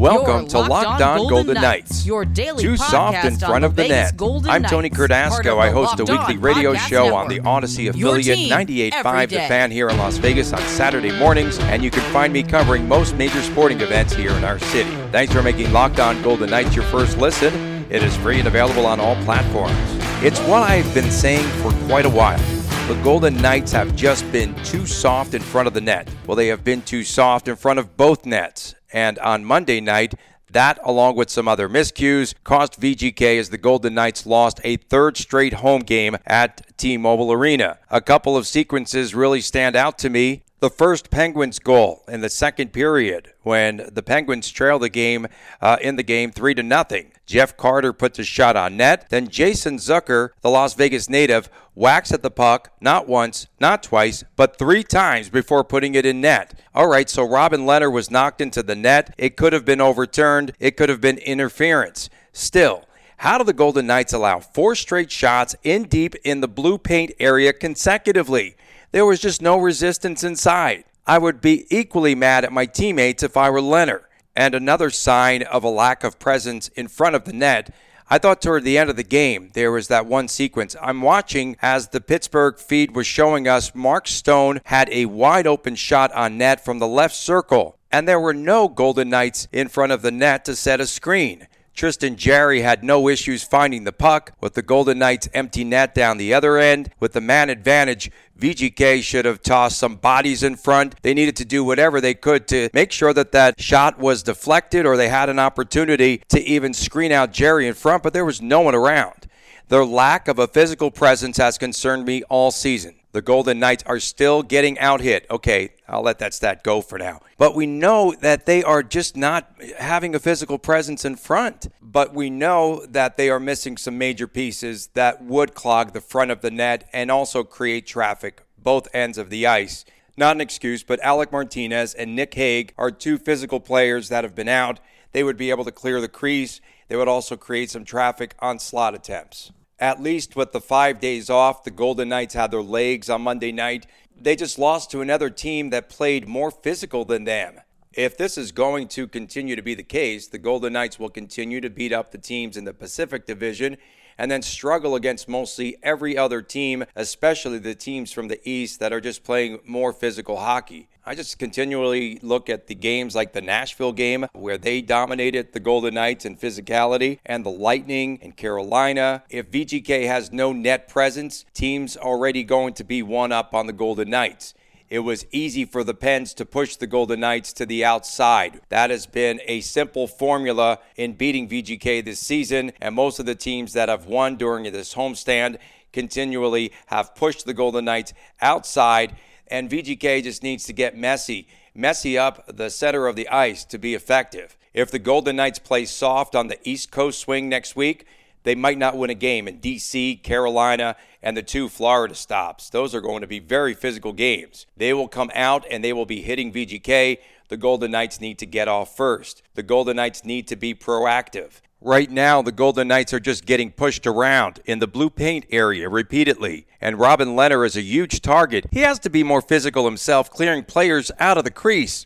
Welcome to Locked On Golden, Knights. Your daily Too soft in podcast front on of the net. Golden I'm Tony Knights, Cardasco. I host a weekly radio show on the Audacy affiliate team 98.5 The. Fan here in Las Vegas on Saturday mornings, and you can find me covering most major sporting events here in our city. Thanks for making Locked On Golden Knights your first listen. It is free and available on all platforms. It's what I've been saying for quite a while. The Golden Knights have just been too soft in front of the net. Well, they have been too soft in front of both nets. And on Monday night, that, along with some other miscues, cost VGK as the Golden Knights lost a third straight home game at T Mobile Arena. A couple of sequences really stand out to me. The first Penguins goal in the second period, when the Penguins trail the game uh, in the game three to nothing. Jeff Carter puts a shot on net. Then Jason Zucker, the Las Vegas native, whacks at the puck not once, not twice, but three times before putting it in net. All right, so Robin Lehner was knocked into the net. It could have been overturned. It could have been interference. Still, how do the Golden Knights allow four straight shots in deep in the blue paint area consecutively? There was just no resistance inside. I would be equally mad at my teammates if I were Leonard. And another sign of a lack of presence in front of the net. I thought toward the end of the game, there was that one sequence. I'm watching as the Pittsburgh feed was showing us Mark Stone had a wide open shot on net from the left circle, and there were no Golden Knights in front of the net to set a screen. Tristan Jarry had no issues finding the puck with the Golden Knights empty net down the other end. With the man advantage, VGK should have tossed some bodies in front. They needed to do whatever they could to make sure that that shot was deflected or they had an opportunity to even screen out Jerry in front, but there was no one around. Their lack of a physical presence has concerned me all season. The Golden Knights are still getting out hit. Okay, I'll let that stat go for now. But we know that they are just not having a physical presence in front. But we know that they are missing some major pieces that would clog the front of the net and also create traffic both ends of the ice. Not an excuse, but Alec Martinez and Nick Hague are two physical players that have been out. They would be able to clear the crease. They would also create some traffic on slot attempts. At least with the five days off, the Golden Knights had their legs on Monday night. They just lost to another team that played more physical than them. If this is going to continue to be the case, the Golden Knights will continue to beat up the teams in the Pacific Division and then struggle against mostly every other team, especially the teams from the East that are just playing more physical hockey. I just continually look at the games like the Nashville game, where they dominated the Golden Knights in physicality, and the Lightning in Carolina. If VGK has no net presence, teams already going to be one up on the Golden Knights. It was easy for the Pens to push the Golden Knights to the outside. That has been a simple formula in beating VGK this season, and most of the teams that have won during this homestand continually have pushed the Golden Knights outside, and VGK just needs to get messy, messy up the center of the ice to be effective. If the Golden Knights play soft on the East Coast swing next week, they might not win a game in DC, Carolina, and the two Florida stops. Those are going to be very physical games. They will come out and they will be hitting VGK. The Golden Knights need to get off first. The Golden Knights need to be proactive. Right now, the Golden Knights are just getting pushed around in the blue paint area repeatedly, and Robin Lehner is a huge target. He has to be more physical himself, clearing players out of the crease.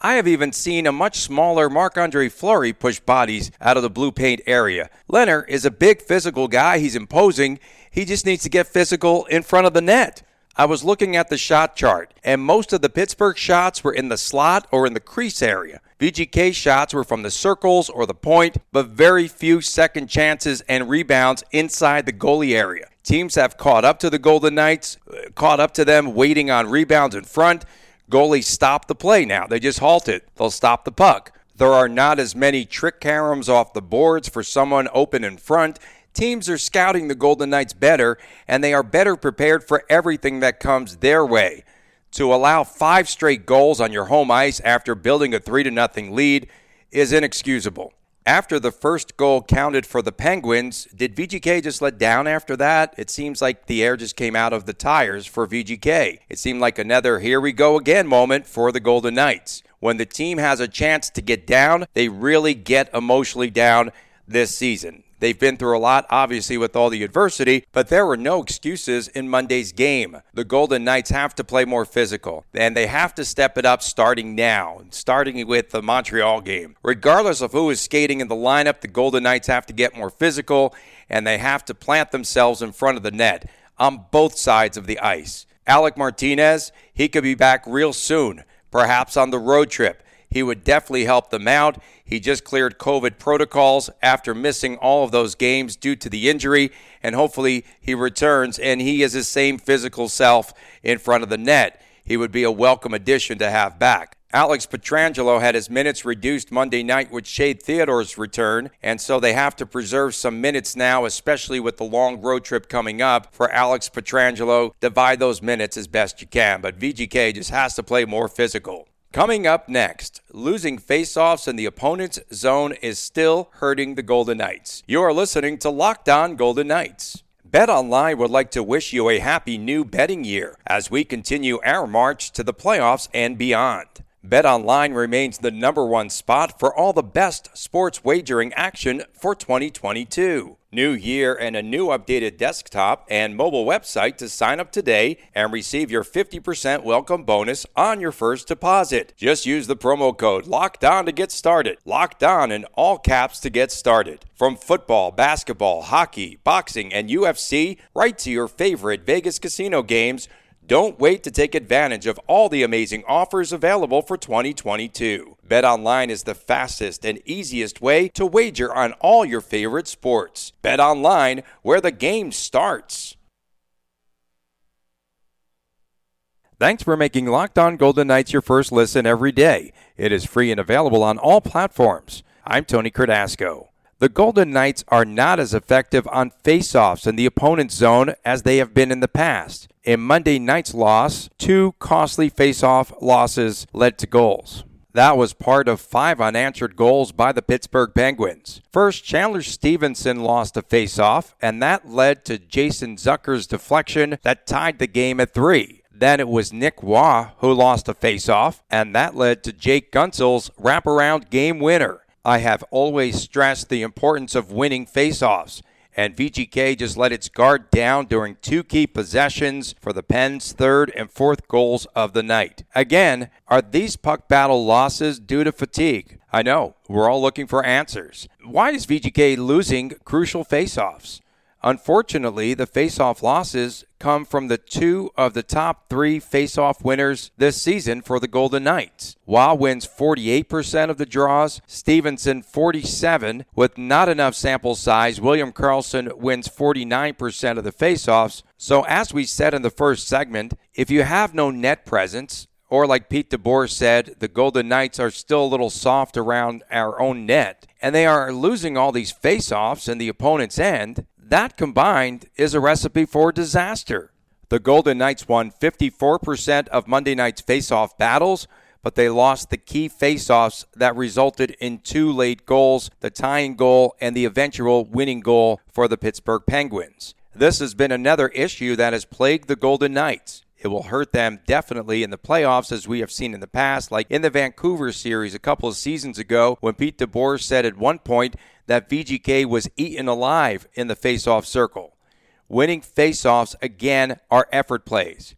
I have even seen a much smaller Marc Andre Fleury push bodies out of the blue paint area. Leonard is a big physical guy. He's imposing. He just needs to get physical in front of the net. I was looking at the shot chart, and most of the Pittsburgh shots were in the slot or in the crease area. VGK shots were from the circles or the point, but very few second chances and rebounds inside the goalie area. Teams have caught up to the Golden Knights, uh, caught up to them waiting on rebounds in front. Goalies stop the play now. They just halt it. They'll stop the puck. There are not as many trick caroms off the boards for someone open in front. Teams are scouting the Golden Knights better, and they are better prepared for everything that comes their way. To allow five straight goals on your home ice after building a 3 0 lead is inexcusable. After the first goal counted for the Penguins, did VGK just let down after that? It seems like the air just came out of the tires for VGK. It seemed like another here we go again moment for the Golden Knights. When the team has a chance to get down, they really get emotionally down this season. They've been through a lot, obviously, with all the adversity, but there were no excuses in Monday's game. The Golden Knights have to play more physical, and they have to step it up starting now, starting with the Montreal game. Regardless of who is skating in the lineup, the Golden Knights have to get more physical, and they have to plant themselves in front of the net on both sides of the ice. Alec Martinez, he could be back real soon, perhaps on the road trip. He would definitely help them out. He just cleared COVID protocols after missing all of those games due to the injury, and hopefully he returns and he is his same physical self in front of the net. He would be a welcome addition to have back. Alex Pietrangelo had his minutes reduced Monday night with Shea Theodore's return, and so they have to preserve some minutes now, especially with the long road trip coming up for Alex Pietrangelo. Divide those minutes as best you can, but VGK just has to play more physical. Coming up next, losing faceoffs in the opponent's zone is still hurting the Golden Knights. You are listening to Locked On Golden Knights. BetOnline would like to wish you a happy new betting year as we continue our march to the playoffs and beyond. BetOnline remains the number one spot for all the best sports wagering action for 2022. New year and a new updated desktop and mobile website to sign up today and receive your 50% welcome bonus on your first deposit. Just use the promo code Locked On to get started. Locked On in all caps to get started. From football, basketball, hockey, boxing, and UFC, right to your favorite Vegas casino games. Don't wait to take advantage of all the amazing offers available for 2022. BetOnline is the fastest and easiest way to wager on all your favorite sports. BetOnline, where the game starts. Thanks for making Locked On Golden Knights your first listen every day. It is free and available on all platforms. I'm Tony Cardasco. The Golden Knights are not as effective on faceoffs in the opponent's zone as they have been in the past. In Monday night's loss, two costly faceoff losses led to goals. That was part of five unanswered goals by the Pittsburgh Penguins. First, Chandler Stephenson lost a faceoff, and that led to Jason Zucker's deflection that tied the game at three. Then it was Nick Roy who lost a faceoff, and that led to Jake Guentzel's wraparound game winner. I have always stressed the importance of winning faceoffs and VGK just let its guard down during two key possessions for the Pens' third and fourth goals of the night. Again, are these puck battle losses due to fatigue? I know, we're all looking for answers. Why is VGK losing crucial faceoffs? Unfortunately, the faceoff losses come from the two of the top three faceoff winners this season for the Golden Knights. Roy wins 48% of the draws, Stephenson 47. With not enough sample size, William Karlsson wins 49% of the faceoffs. So, as we said in the first segment, if you have no net presence, or like Pete DeBoer said, the Golden Knights are still a little soft around our own net, and they are losing all these faceoffs in the opponent's end that combined is a recipe for disaster. The Golden Knights won 54% of Monday night's faceoff battles, but they lost the key faceoffs that resulted in two late goals, the tying goal and the eventual winning goal for the Pittsburgh Penguins. This has been another issue that has plagued the Golden Knights. It will hurt them definitely in the playoffs, as we have seen in the past, like in the Vancouver series a couple of seasons ago, when Pete DeBoer said at one point that VGK was eaten alive in the faceoff circle. Winning faceoffs, again, are effort plays.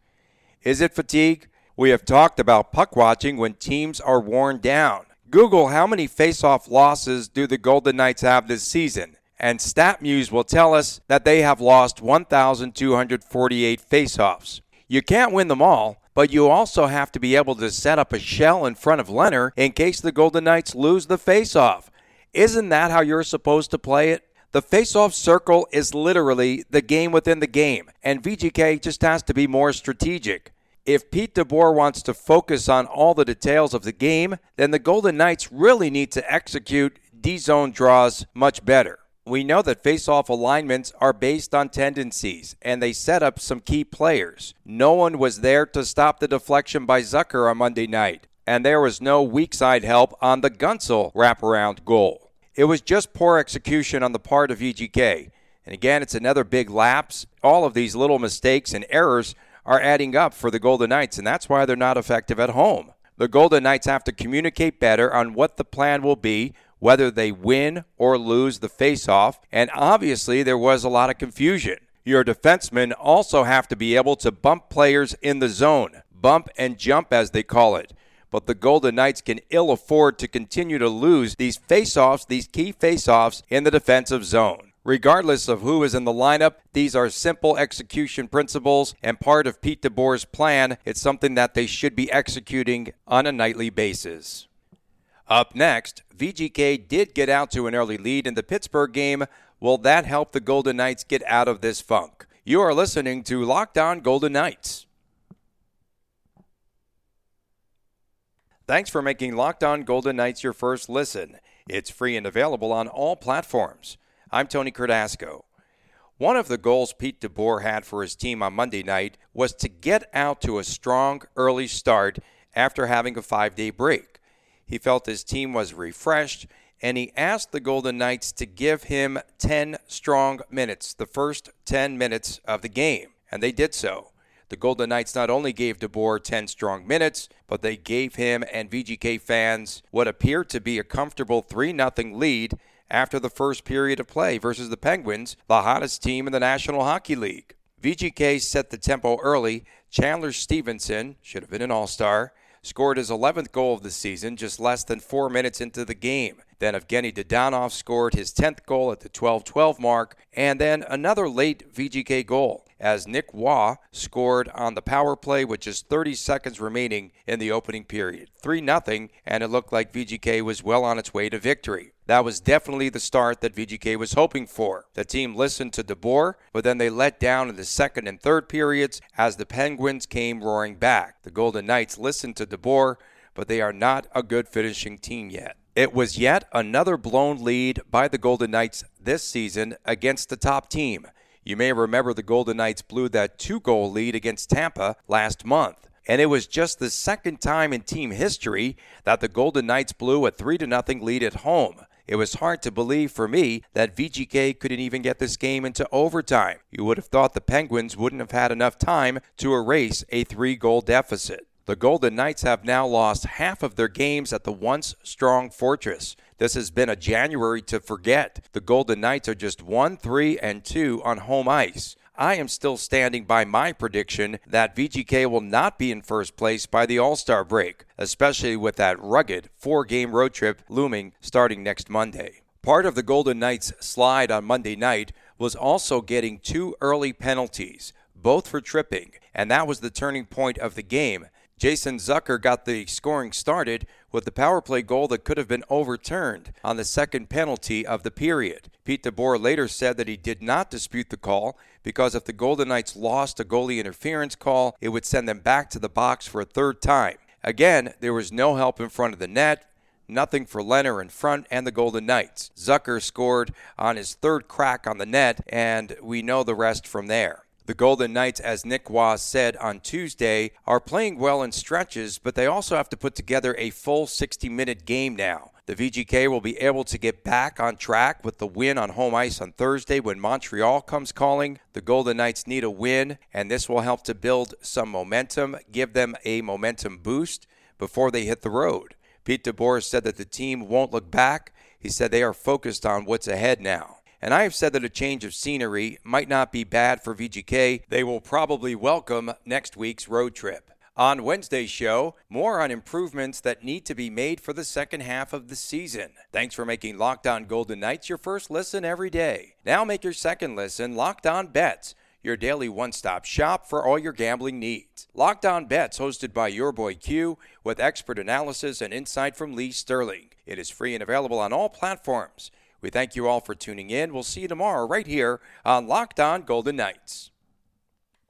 Is it fatigue? We have talked about puck watching when teams are worn down. Google how many faceoff losses do the Golden Knights have this season, and StatMuse will tell us that they have lost 1,248 faceoffs. You can't win them all, but you also have to be able to set up a shell in front of Lehner in case the Golden Knights lose the faceoff. Isn't that how you're supposed to play it? The face-off circle is literally the game within the game, and VGK just has to be more strategic. If Pete DeBoer wants to focus on all the details of the game, then the Golden Knights really need to execute D-zone draws much better. We know that face-off alignments are based on tendencies, and they set up some key players. No one was there to stop the deflection by Zucker on Monday night, and there was no weak side help on the Guentzel wraparound goal. It was just poor execution on the part of VGK. And again, it's another big lapse. All of these little mistakes and errors are adding up for the Golden Knights, and that's why they're not effective at home. The Golden Knights have to communicate better on what the plan will be whether they win or lose the faceoff, and obviously there was a lot of confusion. Your defensemen also have to be able to bump players in the zone, bump and jump as they call it. But the Golden Knights can ill afford to continue to lose these faceoffs, these key faceoffs in the defensive zone. Regardless of who is in the lineup, these are simple execution principles and part of Pete DeBoer's plan. It's something that they should be executing on a nightly basis. Up next, VGK did get out to an early lead in the Pittsburgh game. Will that help the Golden Knights get out of this funk? You are listening to Locked On Golden Knights. Thanks for making Locked On Golden Knights your first listen. It's free and available on all platforms. I'm Tony Cardasco. One of the goals Pete DeBoer had for his team on Monday night was to get out to a strong early start after having a five day break. He felt his team was refreshed and he asked the Golden Knights to give him 10 strong minutes, the first 10 minutes of the game, and they did so. The Golden Knights not only gave DeBoer 10 strong minutes, but they gave him and VGK fans what appeared to be a comfortable 3 0 lead after the first period of play versus the Penguins, the hottest team in the National Hockey League. VGK set the tempo early. Chandler Stephenson, should have been an all star, scored his 11th goal of the season just less than four minutes into the game. Then Evgeny Dadonov scored his 10th goal at the 12 12 mark, and then another late VGK goal as Nick Roy scored on the power play with just 30 seconds remaining in the opening period. 3 0, and it looked like VGK was well on its way to victory. That was definitely the start that VGK was hoping for. The team listened to DeBoer, but then they let down in the second and third periods as the Penguins came roaring back. The Golden Knights listened to DeBoer, but they are not a good finishing team yet. It was yet another blown lead by the Golden Knights this season against the top team. You may remember the Golden Knights blew that two goal lead against Tampa last month. And it was just the second time in team history that the Golden Knights blew a 3 0 lead at home. It was hard to believe for me that VGK couldn't even get this game into overtime. You would have thought the Penguins wouldn't have had enough time to erase a three goal deficit. The Golden Knights have now lost half of their games at the once strong Fortress. This has been a January to forget. The Golden Knights are just 1 3 and 2 on home ice. I am still standing by my prediction that VGK will not be in first place by the All Star break, especially with that rugged four game road trip looming starting next Monday. Part of the Golden Knights' slide on Monday night was also getting two early penalties, both for tripping, and that was the turning point of the game Jason Zucker got the scoring started with the power play goal that could have been overturned on the second penalty of the period. Pete DeBoer later said that he did not dispute the call because if the Golden Knights lost a goalie interference call, it would send them back to the box for a third time. Again, there was no help in front of the net. Nothing for Lehner in front and the Golden Knights. Zucker scored on his third crack on the net, and we know the rest from there. The Golden Knights, as Nick Roy said on Tuesday, are playing well in stretches, but they also have to put together a full 60 minute game now. The VGK will be able to get back on track with the win on home ice on Thursday when Montreal comes calling. The Golden Knights need a win, and this will help to build some momentum, give them a momentum boost before they hit the road. Pete DeBoer said that the team won't look back. He said they are focused on what's ahead now. And I have said that a change of scenery might not be bad for VGK. They will probably welcome next week's road trip. On Wednesday's show, more on improvements that need to be made for the second half of the season. Thanks for making Locked On Golden Knights your first listen every day. Now make your second listen Locked On Bets, your daily one stop shop for all your gambling needs. Locked On Bets, hosted by your boy Q, with expert analysis and insight from Lee Sterling. It is free and available on all platforms. We thank you all for tuning in. We'll see you tomorrow right here on Locked On Golden Knights.